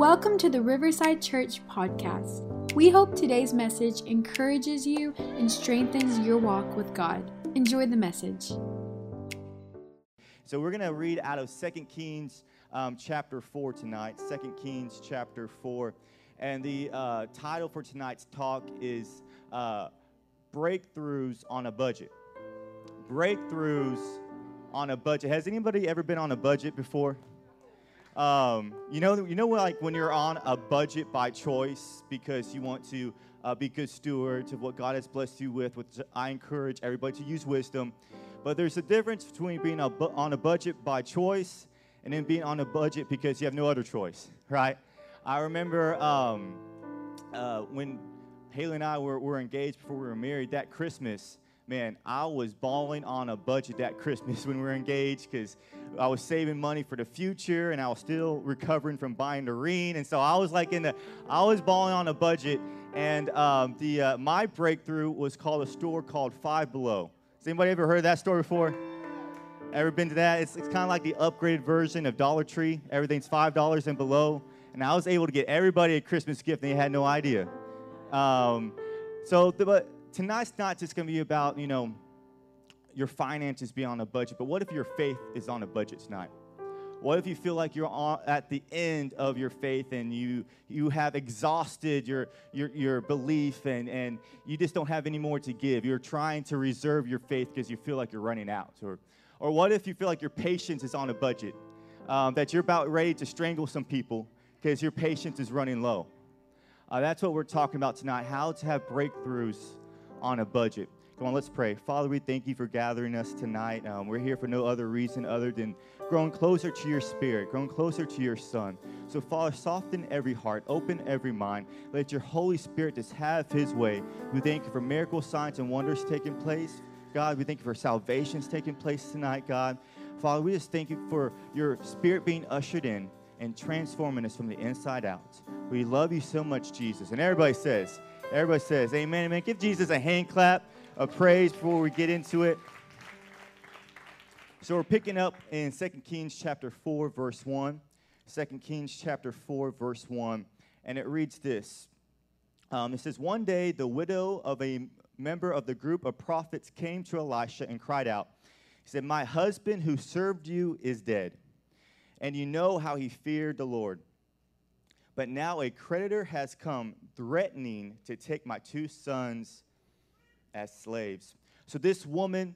Welcome to the Riverside Church podcast. We hope today's message encourages you and strengthens your walk with God. Enjoy the message. So we're going to read out of 2 Kings um, chapter 4 tonight. 2 Kings chapter 4. And the uh, title for tonight's talk is uh, Breakthroughs on a Budget. Breakthroughs on a budget. Has anybody ever been on a budget before? Um, you know, you know, like when you're on a budget by choice because you want to uh, be good stewards of what God has blessed you with. Which I encourage everybody to use wisdom. But there's a difference between being a bu- on a budget by choice and then being on a budget because you have no other choice, right? I remember um, uh, when Haley and I were, were engaged before we were married that Christmas man, I was balling on a budget that Christmas when we were engaged because I was saving money for the future and I was still recovering from buying the ring. And so I was like in the, I was balling on a budget. And um, the uh, my breakthrough was called a store called Five Below. Has anybody ever heard that store before? Ever been to that? It's, it's kind of like the upgraded version of Dollar Tree. Everything's $5 and below. And I was able to get everybody a Christmas gift and they had no idea. Um, so, the, but tonight's not just going to be about, you know, your finances being on a budget, but what if your faith is on a budget tonight? What if you feel like you're on, at the end of your faith and you, you have exhausted your, your, your belief and, and you just don't have any more to give? You're trying to reserve your faith because you feel like you're running out. Or, or what if you feel like your patience is on a budget? Um, that you're about ready to strangle some people because your patience is running low. Uh, that's what we're talking about tonight how to have breakthroughs on a budget. Come on, let's pray. Father, we thank you for gathering us tonight. Um, we're here for no other reason other than growing closer to your spirit, growing closer to your son. So, Father, soften every heart, open every mind. Let your Holy Spirit just have his way. We thank you for miracle signs and wonders taking place. God, we thank you for salvations taking place tonight, God. Father, we just thank you for your spirit being ushered in and transforming us from the inside out. We love you so much, Jesus. And everybody says, everybody says, Amen, amen. Give Jesus a hand clap of praise before we get into it. So we're picking up in 2 Kings chapter 4, verse 1. 2 Kings chapter 4, verse 1. And it reads this. Um, it says, One day the widow of a member of the group of prophets came to Elisha and cried out. He said, My husband who served you is dead, and you know how he feared the Lord. But now a creditor has come threatening to take my two sons as slaves. So this woman,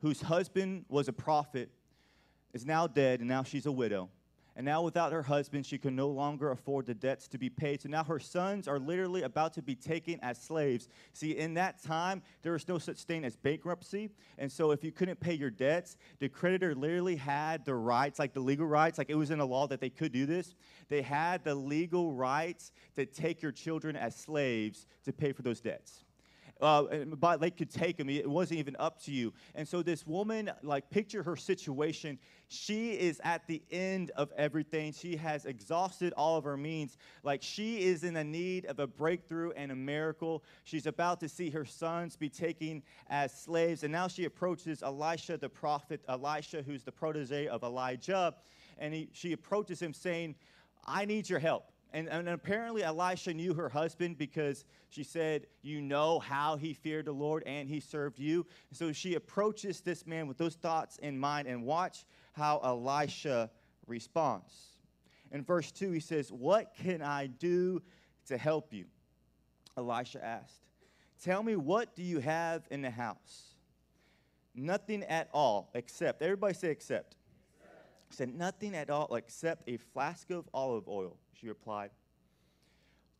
whose husband was a prophet, is now dead, and now she's a widow. And now, without her husband, she can no longer afford the debts to be paid. So now her sons are literally about to be taken as slaves. See, in that time, there was no such thing as bankruptcy. And so, if you couldn't pay your debts, the creditor literally had the rights, like the legal rights, like it was in the law that they could do this. They had the legal rights to take your children as slaves to pay for those debts uh, but they could take him. It wasn't even up to you. And so this woman, like, picture her situation. She is at the end of everything. She has exhausted all of her means. Like, she is in the need of a breakthrough and a miracle. She's about to see her sons be taken as slaves. And now she approaches Elisha, the prophet, Elisha, who's the protege of Elijah. And he, she approaches him saying, I need your help. And, and, apparently, Elisha knew her husband because she said, You know how he feared the Lord and he served you. So she approaches this man with those thoughts in mind, and watch how Elisha responds. In verse 2, he says, What can I do to help you? Elisha asked. Tell me, what do you have in the house? Nothing at all, except, everybody say except. He said, Nothing at all except a flask of olive oil she replied.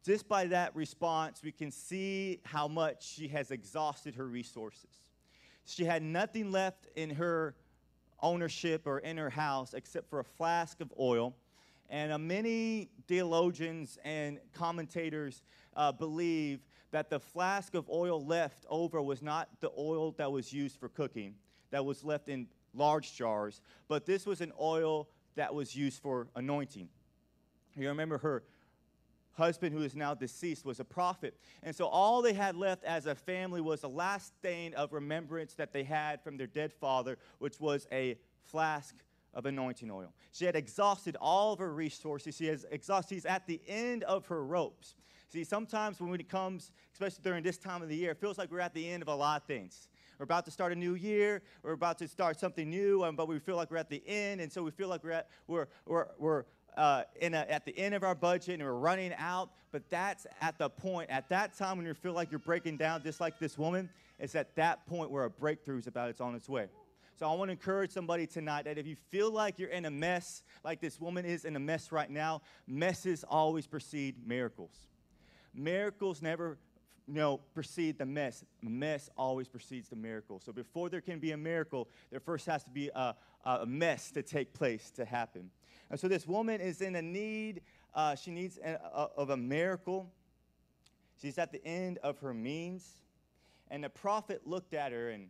Just by that response, we can see how much she has exhausted her resources. She had nothing left in her ownership or in her house except for a flask of oil. And uh, many theologians and commentators uh, believe that the flask of oil left over was not the oil that was used for cooking, that was left in large jars, but this was an oil that was used for anointing. You remember her husband, who is now deceased, was a prophet. And so all they had left as a family was the last stain of remembrance that they had from their dead father, which was a flask of anointing oil. She had exhausted all of her resources. She has exhausted, she's at the end of her ropes. See, sometimes when it comes, especially during this time of the year, it feels like we're at the end of a lot of things. We're about to start a new year. We're about to start something new, um, but we feel like we're at the end, and so we feel like we're at we're we're we're uh, a, at the end of our budget and we're running out. But that's at the point, at that time when you feel like you're breaking down, just like this woman, it's at that point where a breakthrough is about it's on its way. So I want to encourage somebody tonight that if you feel like you're in a mess, like this woman is in a mess right now, messes always precede miracles. Miracles never you know, precede the mess. Mess always precedes the miracle. So before there can be a miracle, there first has to be a, a mess to take place to happen. And so this woman is in a need, uh, she needs a, a, of a miracle. She's at the end of her means. And the prophet looked at her and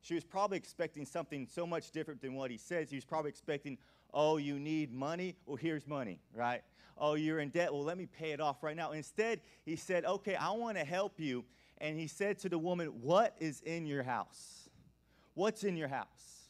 she was probably expecting something so much different than what he says. He was probably expecting, oh, you need money? Well, here's money, right? Oh, you're in debt? Well, let me pay it off right now. Instead, he said, okay, I want to help you. And he said to the woman, what is in your house? What's in your house?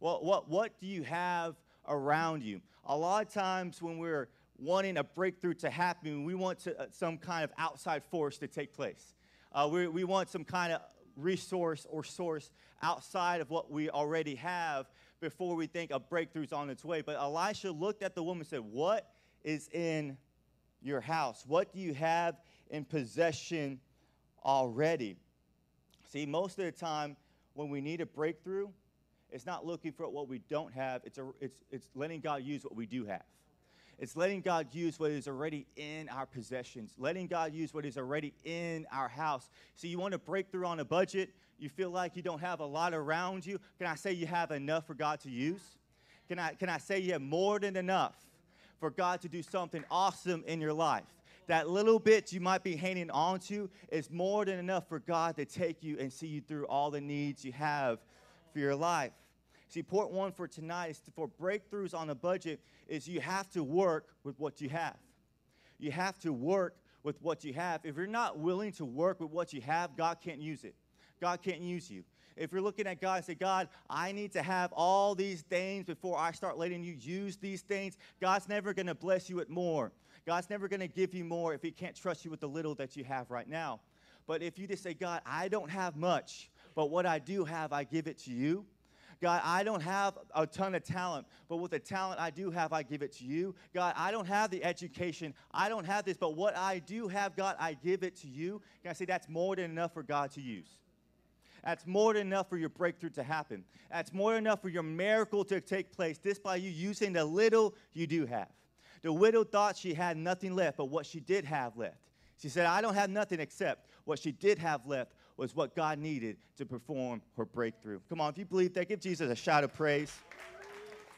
What, what, what do you have around you? A lot of times when we're wanting a breakthrough to happen, we want to, uh, some kind of outside force to take place. Uh, we, we want some kind of resource or source outside of what we already have before we think a breakthrough's on its way. But Elisha looked at the woman and said, What is in your house? What do you have in possession already? See, most of the time when we need a breakthrough, it's not looking for what we don't have, it's, a, it's, it's letting God use what we do have. It's letting God use what is already in our possessions, letting God use what is already in our house. So, you want to break through on a budget, you feel like you don't have a lot around you. Can I say you have enough for God to use? Can I, can I say you have more than enough for God to do something awesome in your life? That little bit you might be hanging on to is more than enough for God to take you and see you through all the needs you have for your life. See, point one for tonight is for breakthroughs on a budget is you have to work with what you have. You have to work with what you have. If you're not willing to work with what you have, God can't use it. God can't use you. If you're looking at God and say, God, I need to have all these things before I start letting you use these things, God's never going to bless you with more. God's never going to give you more if He can't trust you with the little that you have right now. But if you just say, God, I don't have much, but what I do have, I give it to you. God, I don't have a ton of talent, but with the talent I do have, I give it to you. God, I don't have the education. I don't have this, but what I do have, God, I give it to you. Can I say that's more than enough for God to use? That's more than enough for your breakthrough to happen. That's more than enough for your miracle to take place just by you using the little you do have. The widow thought she had nothing left, but what she did have left. She said, I don't have nothing except what she did have left was what God needed to perform her breakthrough. Come on, if you believe that, give Jesus a shout of praise.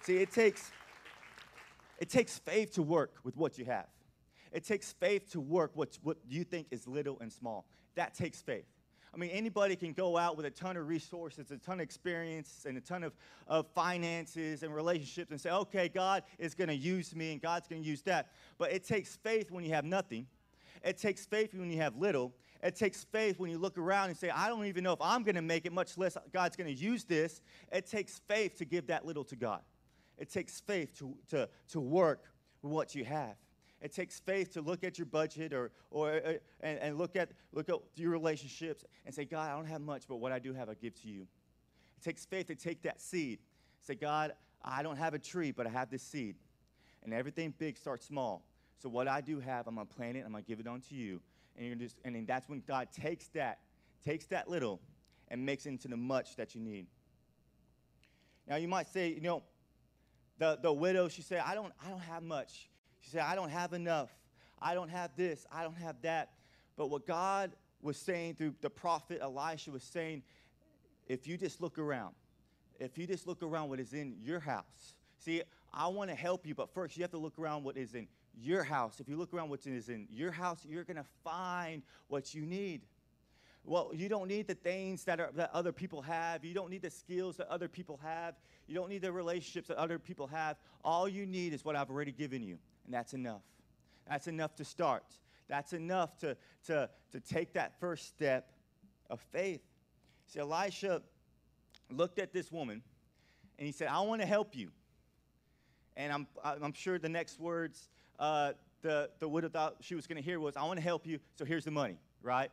See, it takes it takes faith to work with what you have. It takes faith to work what, what you think is little and small. That takes faith. I mean, anybody can go out with a ton of resources, a ton of experience, and a ton of, of finances and relationships and say, okay, God is going to use me and God's going to use that. But it takes faith when you have nothing. It takes faith when you have little. It takes faith when you look around and say, I don't even know if I'm going to make it, much less God's going to use this. It takes faith to give that little to God. It takes faith to, to, to work with what you have. It takes faith to look at your budget or, or uh, and, and look, at, look at your relationships and say, God, I don't have much, but what I do have, I give to you. It takes faith to take that seed. Say, God, I don't have a tree, but I have this seed. And everything big starts small. So what I do have, I'm going to plant it, I'm going to give it on to you and you're just and then that's when God takes that, takes that little and makes it into the much that you need. Now you might say, you know, the, the widow, she said, I don't, I don't have much. She said, I don't have enough. I don't have this. I don't have that. But what God was saying through the prophet Elisha was saying, if you just look around, if you just look around what is in your house. See, I want to help you, but first you have to look around what is in your house, if you look around what is in your house, you're going to find what you need. Well, you don't need the things that, are, that other people have. You don't need the skills that other people have. You don't need the relationships that other people have. All you need is what I've already given you, and that's enough. That's enough to start. That's enough to, to, to take that first step of faith. See, Elisha looked at this woman and he said, I want to help you. And I'm, I'm sure the next words uh, the, the widow thought she was going to hear was, I want to help you, so here's the money, right?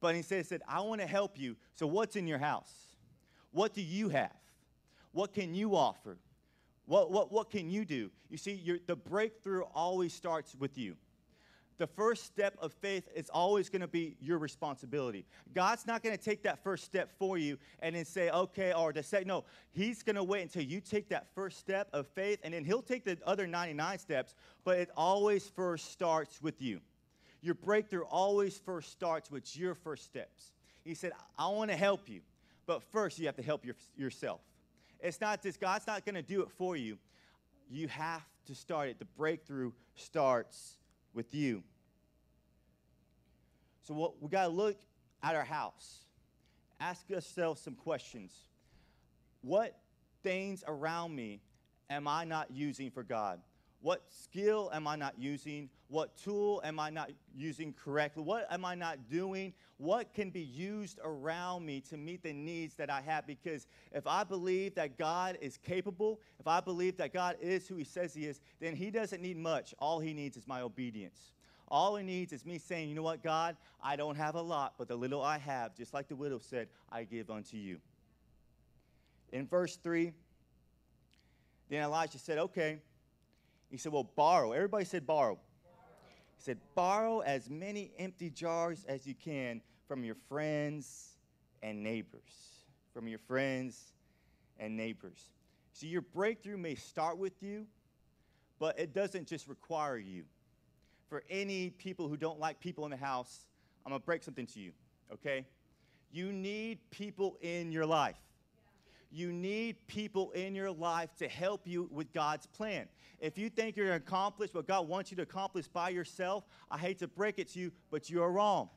But instead, he said, I want to help you, so what's in your house? What do you have? What can you offer? What, what, what can you do? You see, the breakthrough always starts with you the first step of faith is always going to be your responsibility. God's not going to take that first step for you and then say, okay, or to say, no, He's going to wait until you take that first step of faith and then He'll take the other 99 steps, but it always first starts with you. Your breakthrough always first starts with your first steps. He said, I want to help you, but first you have to help your, yourself. It's not just, God's not going to do it for you. You have to start it. The breakthrough starts with you. So what, we got to look at our house. Ask ourselves some questions. What things around me am I not using for God? What skill am I not using? What tool am I not using correctly? What am I not doing? What can be used around me to meet the needs that I have? Because if I believe that God is capable, if I believe that God is who He says He is, then He doesn't need much. All He needs is my obedience. All He needs is me saying, you know what, God, I don't have a lot, but the little I have, just like the widow said, I give unto you. In verse 3, then Elijah said, okay, he said, Well, borrow. Everybody said borrow. He said, Borrow as many empty jars as you can from your friends and neighbors. From your friends and neighbors. See, your breakthrough may start with you, but it doesn't just require you. For any people who don't like people in the house, I'm going to break something to you, okay? You need people in your life. You need people in your life to help you with God's plan. If you think you're going to accomplish what God wants you to accomplish by yourself, I hate to break it to you, but you are wrong.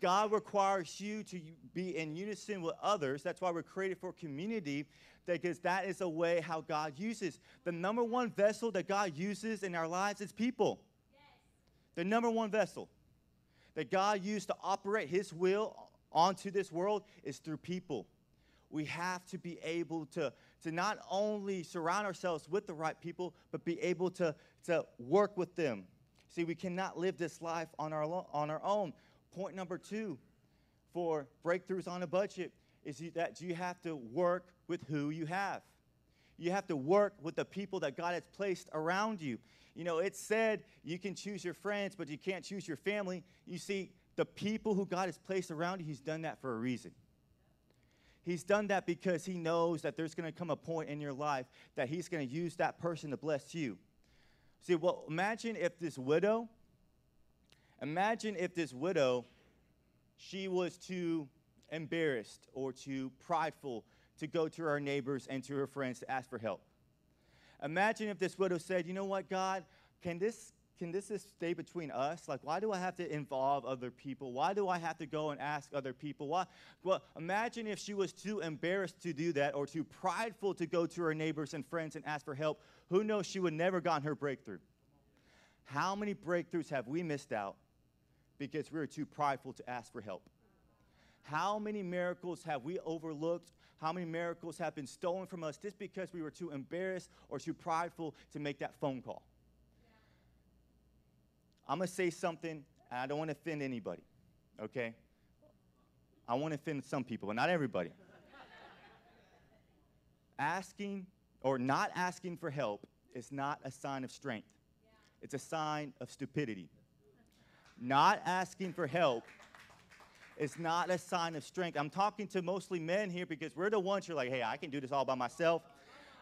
God requires you to be in unison with others. That's why we're created for community, because that is a way how God uses. The number one vessel that God uses in our lives is people. Yes. The number one vessel that God used to operate His will onto this world is through people we have to be able to, to not only surround ourselves with the right people, but be able to, to work with them. See, we cannot live this life on our, on our own. Point number two for breakthroughs on a budget is that you have to work with who you have. You have to work with the people that God has placed around you. You know, it said you can choose your friends, but you can't choose your family. You see, the people who God has placed around you, He's done that for a reason. He's done that because he knows that there's going to come a point in your life that he's going to use that person to bless you. See, well, imagine if this widow, imagine if this widow, she was too embarrassed or too prideful to go to her neighbors and to her friends to ask for help. Imagine if this widow said, You know what, God, can this can this just stay between us? Like, why do I have to involve other people? Why do I have to go and ask other people? Why? Well, imagine if she was too embarrassed to do that or too prideful to go to her neighbors and friends and ask for help. Who knows? She would never gotten her breakthrough. How many breakthroughs have we missed out because we were too prideful to ask for help? How many miracles have we overlooked? How many miracles have been stolen from us just because we were too embarrassed or too prideful to make that phone call? I'm going to say something, and I don't want to offend anybody, okay? I want to offend some people, but not everybody. asking or not asking for help is not a sign of strength, it's a sign of stupidity. not asking for help is not a sign of strength. I'm talking to mostly men here because we're the ones who are like, hey, I can do this all by myself.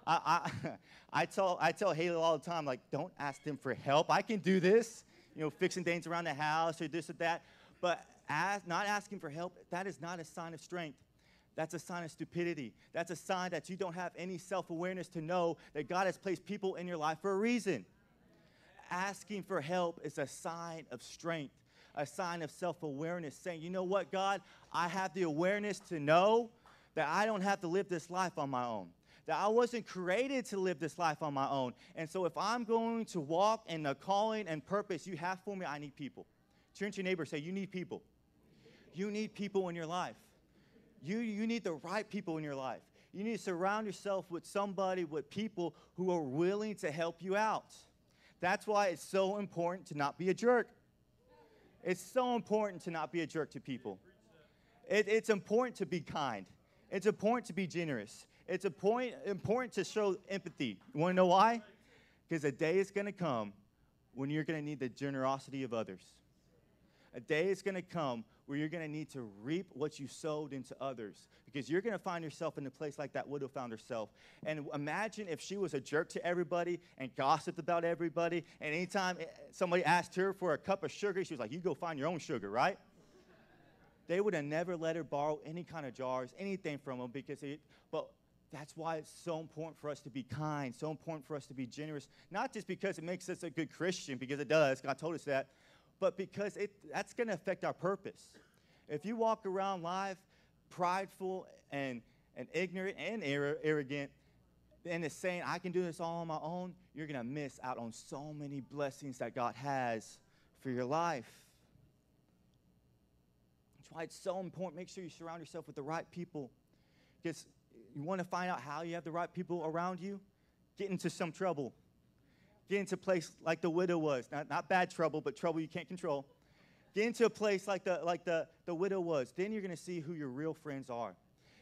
I, I, I, tell, I tell Haley all the time, like, don't ask them for help. I can do this you know, fixing things around the house or this or that. But as, not asking for help, that is not a sign of strength. That's a sign of stupidity. That's a sign that you don't have any self awareness to know that God has placed people in your life for a reason. Asking for help is a sign of strength, a sign of self awareness, saying, you know what, God, I have the awareness to know that I don't have to live this life on my own that I wasn't created to live this life on my own. And so if I'm going to walk in the calling and purpose you have for me, I need people. Turn to your neighbor say, You need people. You need people in your life. You, you need the right people in your life. You need to surround yourself with somebody, with people who are willing to help you out. That's why it's so important to not be a jerk. It's so important to not be a jerk to people. It, it's important to be kind. It's important to be generous. It's important, important to show empathy. You want to know why? Because a day is going to come when you're going to need the generosity of others. A day is going to come where you're going to need to reap what you sowed into others because you're going to find yourself in a place like that widow found herself. And imagine if she was a jerk to everybody and gossiped about everybody, and anytime eh, somebody asked her for a cup of sugar, she was like, You go find your own sugar, right? they would have never let her borrow any kind of jars, anything from them because it, but that's why it's so important for us to be kind, so important for us to be generous, not just because it makes us a good Christian, because it does, God told us that, but because it, that's going to affect our purpose. If you walk around life prideful and, and ignorant and arrogant, and it's saying, I can do this all on my own, you're going to miss out on so many blessings that God has for your life. That's why it's so important. Make sure you surround yourself with the right people. Because you want to find out how you have the right people around you? Get into some trouble. Get into a place like the widow was. Not, not bad trouble, but trouble you can't control. Get into a place like the, like the, the widow was. Then you're going to see who your real friends are.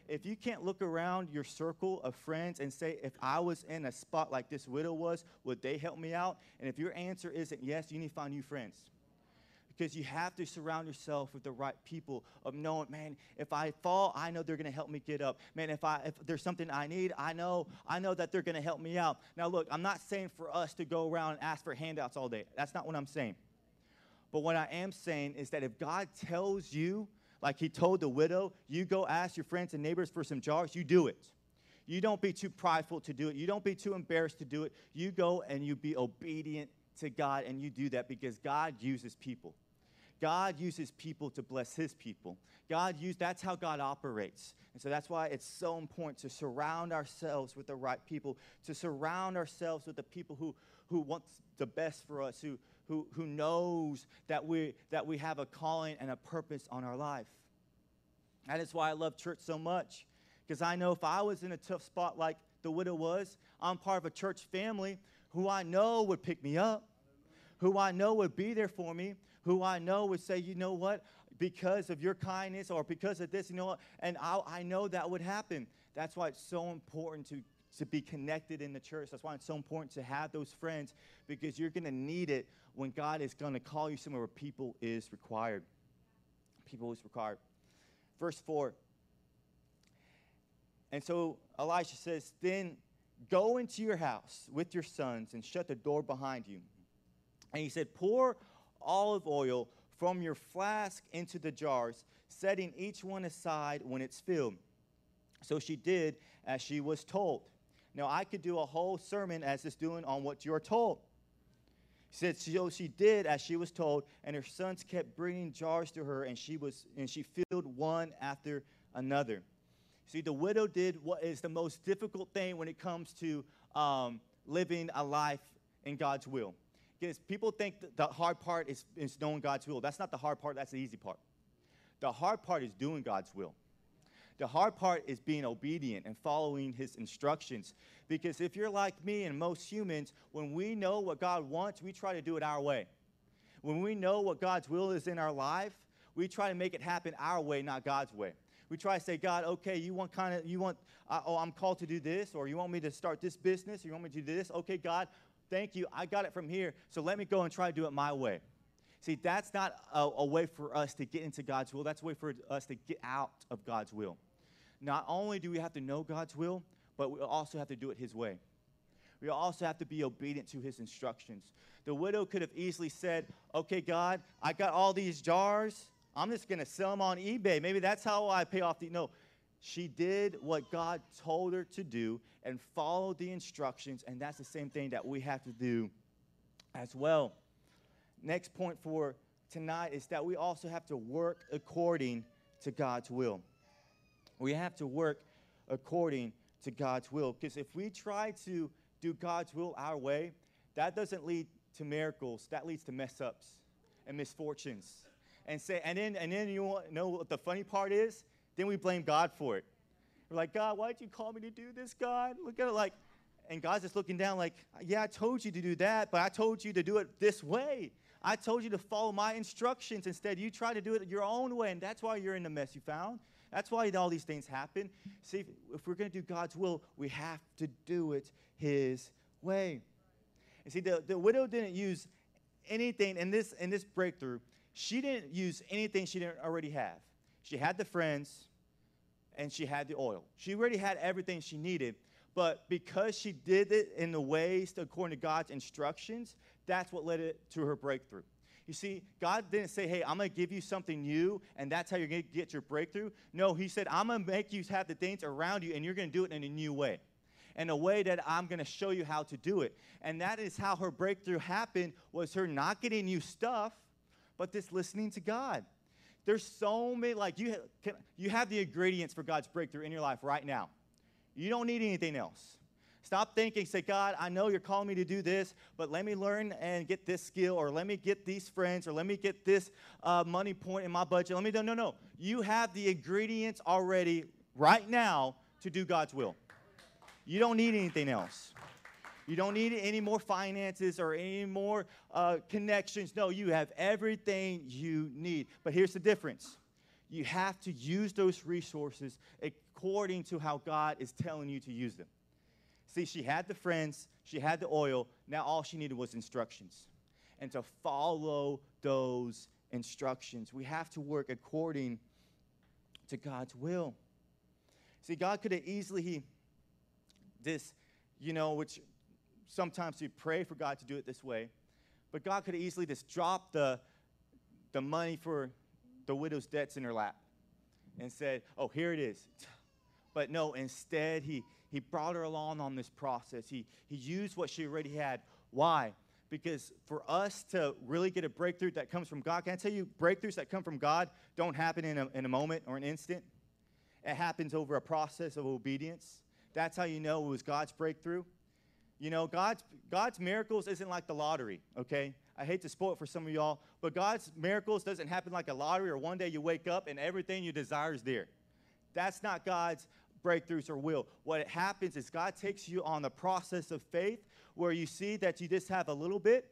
If you can't look around your circle of friends and say, if I was in a spot like this widow was, would they help me out? And if your answer isn't yes, you need to find new friends because you have to surround yourself with the right people of knowing man if i fall i know they're going to help me get up. Man if i if there's something i need i know i know that they're going to help me out. Now look i'm not saying for us to go around and ask for handouts all day. That's not what i'm saying. But what i am saying is that if god tells you like he told the widow you go ask your friends and neighbors for some jars you do it. You don't be too prideful to do it. You don't be too embarrassed to do it. You go and you be obedient to God, and you do that because God uses people. God uses people to bless his people. God use that's how God operates. And so that's why it's so important to surround ourselves with the right people, to surround ourselves with the people who, who want the best for us, who, who, who knows that we, that we have a calling and a purpose on our life. That is why I love church so much. Because I know if I was in a tough spot like the widow was, I'm part of a church family who I know would pick me up, who I know would be there for me, who I know would say, you know what, because of your kindness or because of this, you know what, and I, I know that would happen. That's why it's so important to, to be connected in the church. That's why it's so important to have those friends because you're going to need it when God is going to call you somewhere where people is required. People is required. Verse 4. And so Elisha says, Then go into your house with your sons and shut the door behind you. And he said, Pour olive oil from your flask into the jars, setting each one aside when it's filled. So she did as she was told. Now, I could do a whole sermon as this doing on what you're told. She said, so she did as she was told, and her sons kept bringing jars to her, and she was and she filled one after another. See, the widow did what is the most difficult thing when it comes to um, living a life in God's will. Because people think the hard part is, is knowing God's will. That's not the hard part, that's the easy part. The hard part is doing God's will. The hard part is being obedient and following his instructions. Because if you're like me and most humans, when we know what God wants, we try to do it our way. When we know what God's will is in our life, we try to make it happen our way, not God's way. We try to say, God, okay, you want kind of, you want, uh, oh, I'm called to do this, or you want me to start this business, or you want me to do this. Okay, God, Thank you. I got it from here. So let me go and try to do it my way. See, that's not a, a, way for us to get into God's will. That's a way for us to get out of God's will. Not only do we have to know God's will, but we also have to do it His way. We also have to be obedient to His instructions. The widow could have easily said, Okay, God, I got all these jars. I'm just going to sell them on eBay. Maybe that's how I pay off the. No, she did what God told her to do and followed the instructions, and that's the same thing that we have to do as well. Next point for tonight is that we also have to work according to God's will. We have to work according to God's will because if we try to do God's will our way, that doesn't lead to miracles, that leads to mess ups and misfortunes. And say, and then and then you know what the funny part is? Then we blame God for it. We're like, God, why'd you call me to do this, God? Look at it like, and God's just looking down like, yeah, I told you to do that, but I told you to do it this way. I told you to follow my instructions. Instead, you try to do it your own way, and that's why you're in the mess you found. That's why all these things happen. See, if, if we're going to do God's will, we have to do it His way. And see, the, the widow didn't use anything in this in this breakthrough. She didn't use anything she didn't already have. She had the friends, and she had the oil. She already had everything she needed. But because she did it in the ways according to God's instructions, that's what led it to her breakthrough. You see, God didn't say, hey, I'm going to give you something new, and that's how you're going to get your breakthrough. No, He said, I'm going to make you have the things around you, and you're going to do it in a new way. In a way that I'm going to show you how to do it. And that is how her breakthrough happened, was her not getting new stuff, but just listening to God. There's so many, like, you, can, you have the ingredients for God's breakthrough in your life right now. You don't need anything else. Stop thinking, say, God, I know you're calling me to do this, but let me learn and get this skill, or let me get these friends, or let me get this uh, money point in my budget. Let me do, no, no. You have the ingredients already right now to do God's will. You don't need anything else. You don't need any more finances or any more uh, connections. No, you have everything you need. But here's the difference you have to use those resources according to how God is telling you to use them. See, she had the friends, she had the oil. Now all she needed was instructions. And to follow those instructions, we have to work according to God's will. See, God could have easily, this, you know, which sometimes we pray for God to do it this way, but God could easily just drop the, the money for the widow's debts in her lap and said, oh, here it is. But no, instead, he, he brought her along on this process. He, he used what she already had. Why? Because for us to really get a breakthrough that comes from God, can I tell you, breakthroughs that come from God don't happen in a, in a moment or an instant. It happens over a process of obedience. That's how you know it was God's breakthrough. You know, God's, God's miracles isn't like the lottery, okay? I hate to spoil it for some of y'all, but God's miracles doesn't happen like a lottery or one day you wake up and everything you desire is there. That's not God's breakthroughs or will. What happens is God takes you on the process of faith where you see that you just have a little bit,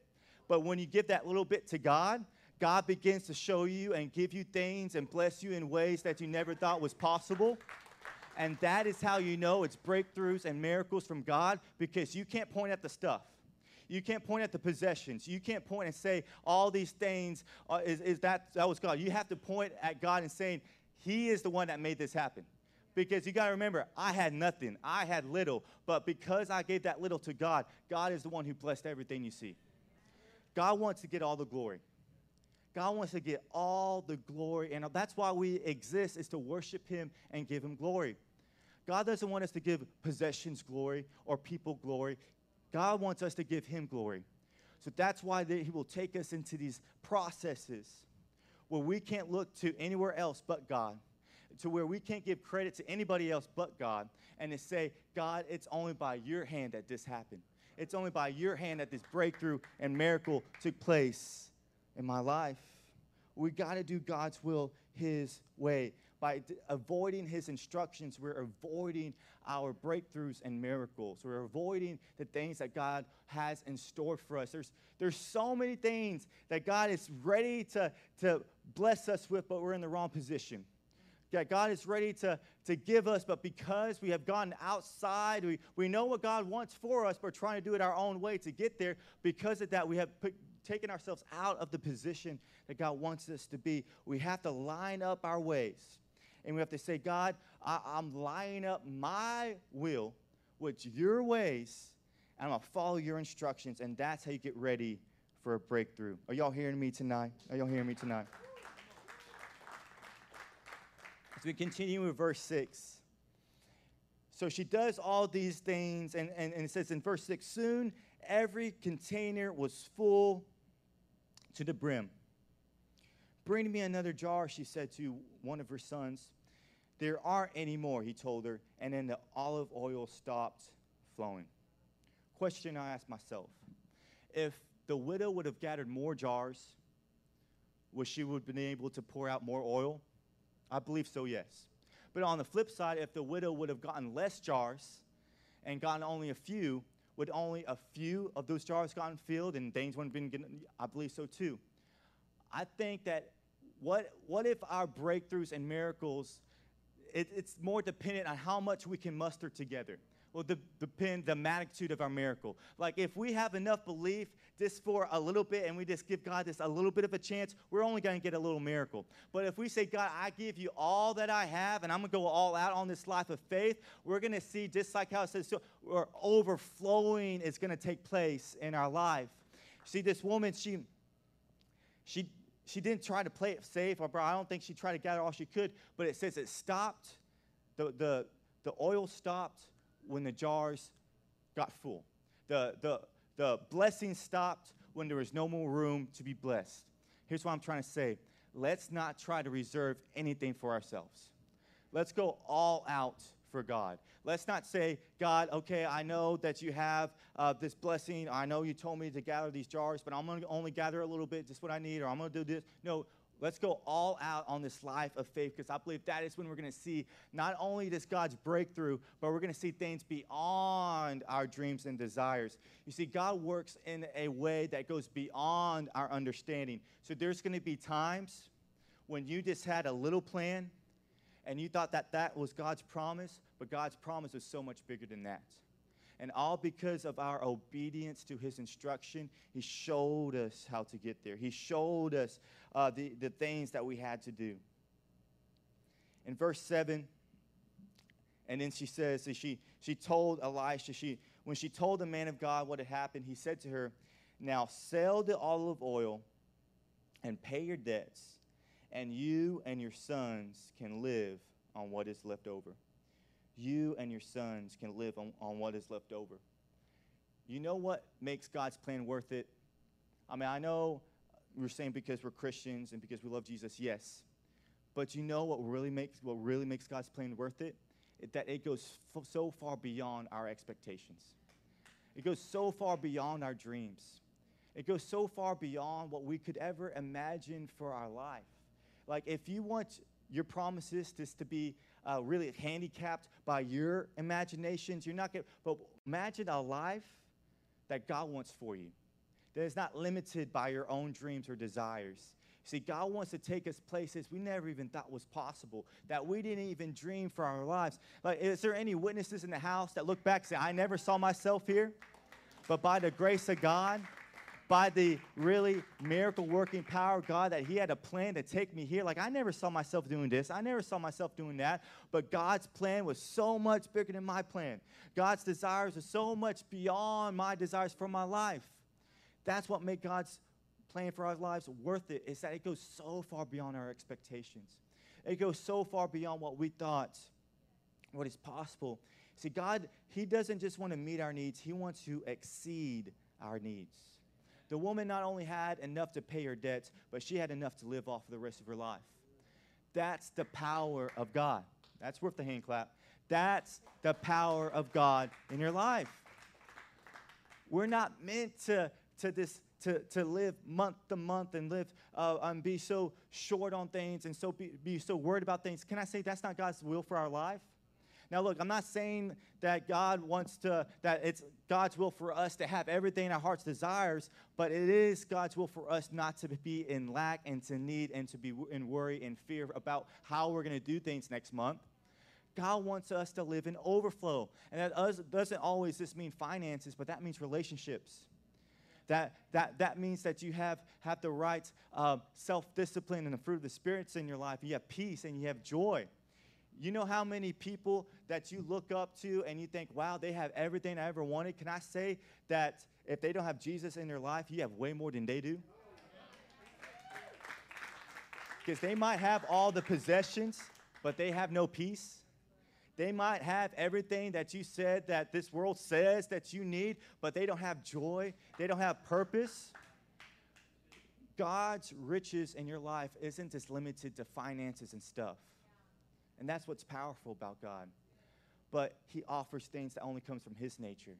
but when you give that little bit to God, God begins to show you and give you things and bless you in ways that you never thought was possible. And that is how you know it's breakthroughs and miracles from God because you can't point at the stuff. You can't point at the possessions. You can't point and say all these things uh, is, is that that was God. You have to point at God and saying He is the one that made this happen. Because you got to remember, I had nothing. I had little. But because I gave that little to God, God is the one who blessed everything you see. God wants to get all the glory. God wants to get all the glory. And that's why we exist, is to worship Him and give Him glory. God doesn't want us to give possessions glory or people glory. God wants us to give Him glory. So that's why He will take us into these processes where we can't look to anywhere else but God to where we can't give credit to anybody else but God and to say, God, it's only by your hand that this happened. It's only by your hand that this breakthrough and miracle took place in my life. We got to do God's will His way. By avoiding His instructions, we're avoiding our breakthroughs and miracles. We're avoiding the things that God has in store for us. There's, there's so many things that God is ready to, to bless us with, but we're in the wrong position that God is ready to, to give us, but because we have gone outside, we, we know what God wants for us, but we're trying to do it our own way to get there. Because of that, we have put, taken ourselves out of the position that God wants us to be. We have to line up our ways. And we have to say, God, I, I'm lining up my will with your ways, and I'm going to follow your instructions. And that's how you get ready for a breakthrough. Are y'all hearing me tonight? Are y'all hearing me tonight? As we continue with verse 6. So she does all these things, and, and, and it says in verse 6 soon every container was full to the brim. Bring me another jar, she said to one of her sons. There aren't any more, he told her, and then the olive oil stopped flowing. Question I ask myself if the widow would have gathered more jars, would she would have been able to pour out more oil? I believe so, yes. But on the flip side, if the widow would have gotten less jars and gotten only a few, would only a few of those jars gotten filled and things wouldn't have been getting, I believe so too. I think that what, what if our breakthroughs and miracles, it, it's more dependent on how much we can muster together will de- depend the magnitude of our miracle. Like if we have enough belief just for a little bit and we just give God this a little bit of a chance, we're only going to get a little miracle. But if we say, God, I give you all that I have and I'm going to go all out on this life of faith, we're going to see just like how it says, so, overflowing is going to take place in our life. See, this woman, she, she, she didn't try to play it safe, I don't think she tried to gather all she could, but it says it stopped. The, the, the oil stopped when the jars got full. The, the, the blessing stopped when there was no more room to be blessed. Here's what I'm trying to say let's not try to reserve anything for ourselves. Let's go all out for God. Let's not say, God, okay, I know that you have uh, this blessing. I know you told me to gather these jars, but I'm going to only gather a little bit, just what I need, or I'm going to do this. No, Let's go all out on this life of faith because I believe that is when we're going to see not only this God's breakthrough, but we're going to see things beyond our dreams and desires. You see, God works in a way that goes beyond our understanding. So there's going to be times when you just had a little plan and you thought that that was God's promise, but God's promise was so much bigger than that. And all because of our obedience to his instruction, he showed us how to get there. He showed us uh, the, the things that we had to do. In verse 7, and then she says, she, she told Elisha, she, when she told the man of God what had happened, he said to her, Now sell the olive oil and pay your debts, and you and your sons can live on what is left over you and your sons can live on, on what is left over. You know what makes God's plan worth it? I mean, I know we're saying because we're Christians and because we love Jesus, yes. But you know what really makes what really makes God's plan worth it? it that it goes f- so far beyond our expectations. It goes so far beyond our dreams. It goes so far beyond what we could ever imagine for our life. Like if you want your promises just to be uh, really handicapped by your imaginations. You're not going to, but imagine a life that God wants for you, that is not limited by your own dreams or desires. See, God wants to take us places we never even thought was possible, that we didn't even dream for our lives. Like, is there any witnesses in the house that look back and say, I never saw myself here? But by the grace of God, by the really miracle working power of God that He had a plan to take me here. Like, I never saw myself doing this, I never saw myself doing that, but God's plan was so much bigger than my plan. God's desires are so much beyond my desires for my life. That's what made God's plan for our lives worth it, is that it goes so far beyond our expectations. It goes so far beyond what we thought, what is possible. See, God, He doesn't just want to meet our needs, He wants to exceed our needs. The woman not only had enough to pay her debts, but she had enough to live off for the rest of her life. That's the power of God. That's worth the hand clap. That's the power of God in your life. We're not meant to, to, this, to, to live month to month and live uh, and be so short on things and so be, be so worried about things. Can I say that's not God's will for our life? Now, look, I'm not saying that God wants to, that it's God's will for us to have everything our heart's desires, but it is God's will for us not to be in lack and to need and to be in worry and fear about how we're going to do things next month. God wants us to live in overflow. And that doesn't always just mean finances, but that means relationships. That, that, that means that you have, have the right uh, self discipline and the fruit of the spirits in your life. You have peace and you have joy. You know how many people that you look up to and you think, wow, they have everything I ever wanted? Can I say that if they don't have Jesus in their life, you have way more than they do? Because they might have all the possessions, but they have no peace. They might have everything that you said that this world says that you need, but they don't have joy. They don't have purpose. God's riches in your life isn't just limited to finances and stuff. And that's what's powerful about God. But he offers things that only comes from his nature.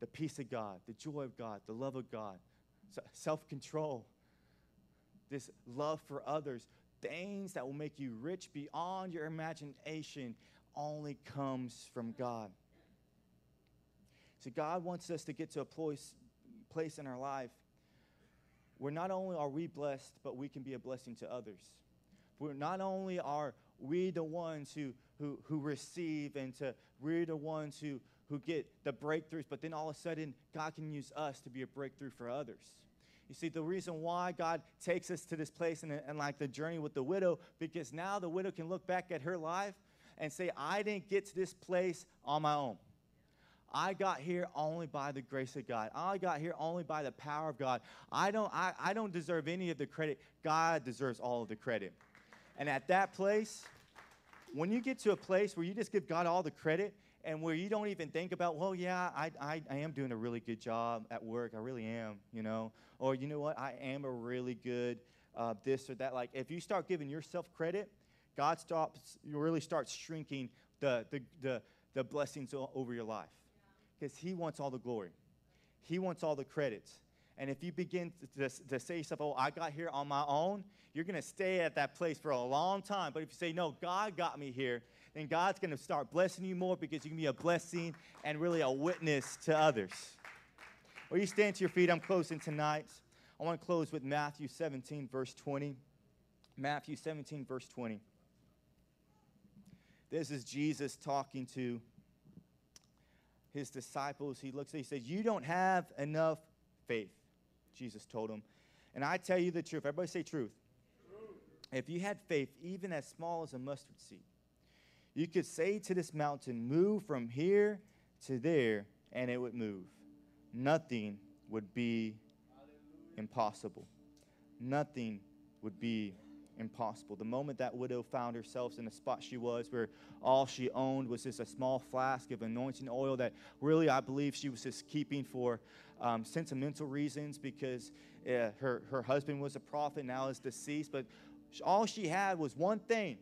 The peace of God, the joy of God, the love of God, self-control, this love for others. things that will make you rich beyond your imagination only comes from God. So God wants us to get to a place, place in our life where not only are we blessed, but we can be a blessing to others. Where not only are we the ones who, who, who receive and to, we're the ones who, who get the breakthroughs, but then all of a sudden, God can use us to be a breakthrough for others. You see, the reason why God takes us to this place and, and like the journey with the widow, because now the widow can look back at her life and say, I didn't get to this place on my own. I got here only by the grace of God. I got here only by the power of God. I don't, I, I don't deserve any of the credit. God deserves all of the credit. And at that place, when you get to a place where you just give God all the credit and where you don't even think about, well, yeah, I, I, I am doing a really good job at work. I really am, you know. Or, you know what, I am a really good uh, this or that. Like, if you start giving yourself credit, God stops, you really starts shrinking the, the, the, the blessings over your life because He wants all the glory. He wants all the credits. And if you begin to, to, to say yourself, oh, I got here on my own, you're going to stay at that place for a long time. But if you say, no, God got me here, then God's going to start blessing you more because you can be a blessing and really a witness to others. Will you stand to your feet? I'm closing tonight. I want to close with Matthew 17, verse 20. Matthew 17, verse 20. This is Jesus talking to his disciples. He looks at he says, You don't have enough faith, Jesus told him. And I tell you the truth. Everybody say truth. truth. If you had faith, even as small as a mustard seed, you could say to this mountain, Move from here to there, and it would move. Nothing would be impossible. Nothing would be impossible. The moment that widow found herself in the spot she was, where all she owned was just a small flask of anointing oil that really I believe she was just keeping for um, sentimental reasons because uh, her, her husband was a prophet, now is deceased. But all she had was one thing.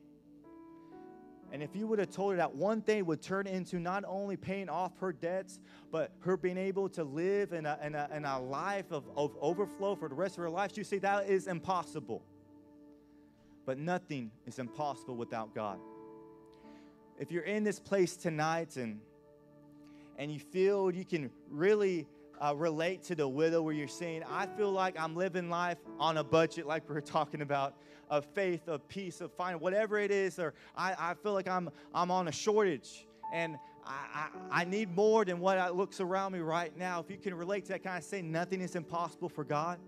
And if you would have told her that one thing would turn into not only paying off her debts, but her being able to live in a, in a, in a life of, of overflow for the rest of her life, you say that is impossible. But nothing is impossible without God. If you're in this place tonight and and you feel you can really uh, relate to the widow where you're saying, I feel like I'm living life on a budget, like we are talking about, of faith, of peace, of finding whatever it is, or I, I feel like I'm, I'm on a shortage and I, I, I need more than what looks around me right now. If you can relate to that kind of say, nothing is impossible for God.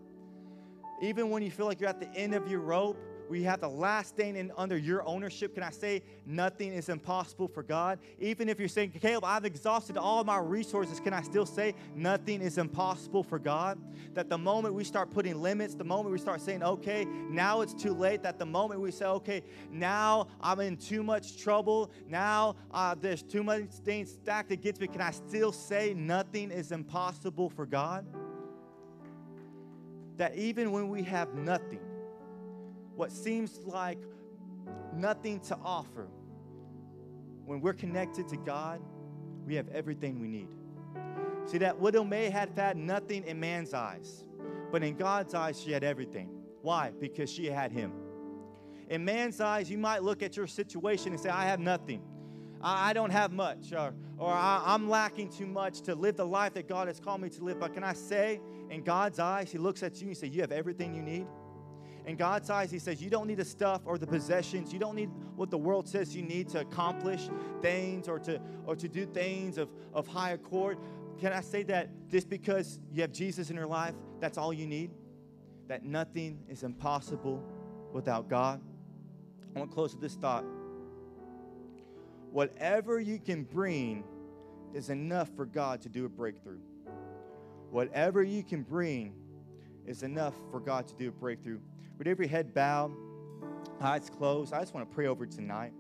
Even when you feel like you're at the end of your rope, we have the last thing in under your ownership. Can I say nothing is impossible for God? Even if you're saying, Caleb, I've exhausted all my resources, can I still say nothing is impossible for God? That the moment we start putting limits, the moment we start saying, okay, now it's too late, that the moment we say, okay, now I'm in too much trouble, now uh, there's too much things stacked against me, can I still say nothing is impossible for God? That even when we have nothing, what seems like nothing to offer, when we're connected to God, we have everything we need. See, that widow may have had nothing in man's eyes, but in God's eyes, she had everything. Why? Because she had Him. In man's eyes, you might look at your situation and say, I have nothing. I, don't have much, or, or I'm lacking too much to live the life that God has called me to live. But can I say, in God's eyes, He looks at you and says, You have everything you need? In God's eyes, He says, You don't need the stuff or the possessions. You don't need what the world says you need to accomplish things or to, or to do things of, of higher court. Can I say that just because you have Jesus in your life, that's all you need? That nothing is impossible without God? I want to close with this thought. Whatever you can bring is enough for God to do a breakthrough. Whatever you can bring is enough for God to do a breakthrough. With every head bowed, eyes closed, I just want to pray over tonight.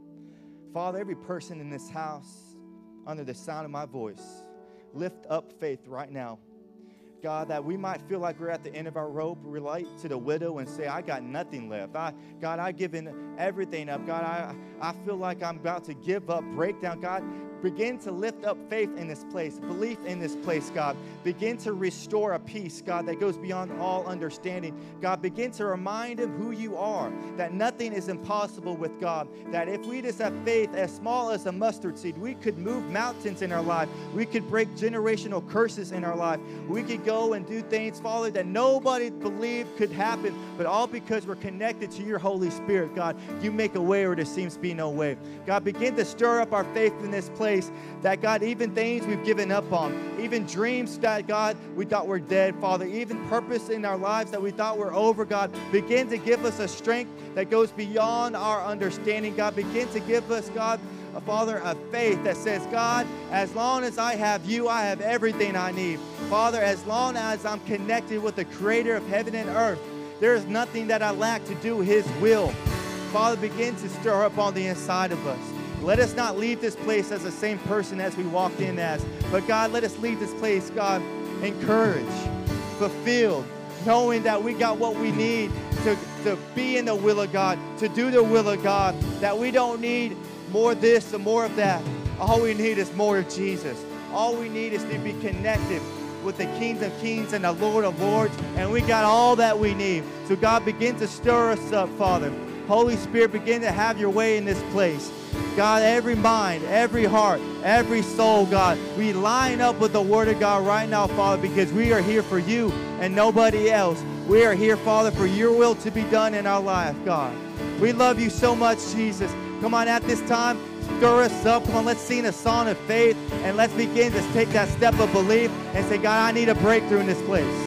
Father, every person in this house, under the sound of my voice, lift up faith right now. God, that we might feel like we're at the end of our rope, relate to the widow and say, I got nothing left. I, God, I've given everything up. God, I, I feel like I'm about to give up, break down. God, Begin to lift up faith in this place, belief in this place, God. Begin to restore a peace, God, that goes beyond all understanding. God, begin to remind him who you are, that nothing is impossible with God. That if we just have faith as small as a mustard seed, we could move mountains in our life. We could break generational curses in our life. We could go and do things, Father, that nobody believed could happen, but all because we're connected to your Holy Spirit, God. You make a way where there seems to be no way. God, begin to stir up our faith in this place place that, God, even things we've given up on, even dreams that, God, we thought were dead, Father, even purpose in our lives that we thought were over, God, begin to give us a strength that goes beyond our understanding, God. Begin to give us, God, a Father, a faith that says, God, as long as I have you, I have everything I need. Father, as long as I'm connected with the creator of heaven and earth, there is nothing that I lack to do his will. Father, begin to stir up on the inside of us. Let us not leave this place as the same person as we walked in as. But God, let us leave this place, God, encouraged, fulfilled, knowing that we got what we need to, to be in the will of God, to do the will of God, that we don't need more this or more of that. All we need is more of Jesus. All we need is to be connected with the King of Kings and the Lord of Lords, and we got all that we need. So, God, begin to stir us up, Father. Holy Spirit, begin to have your way in this place. God, every mind, every heart, every soul, God, we line up with the Word of God right now, Father, because we are here for you and nobody else. We are here, Father, for your will to be done in our life, God. We love you so much, Jesus. Come on, at this time, stir us up. Come on, let's sing a song of faith and let's begin to take that step of belief and say, God, I need a breakthrough in this place.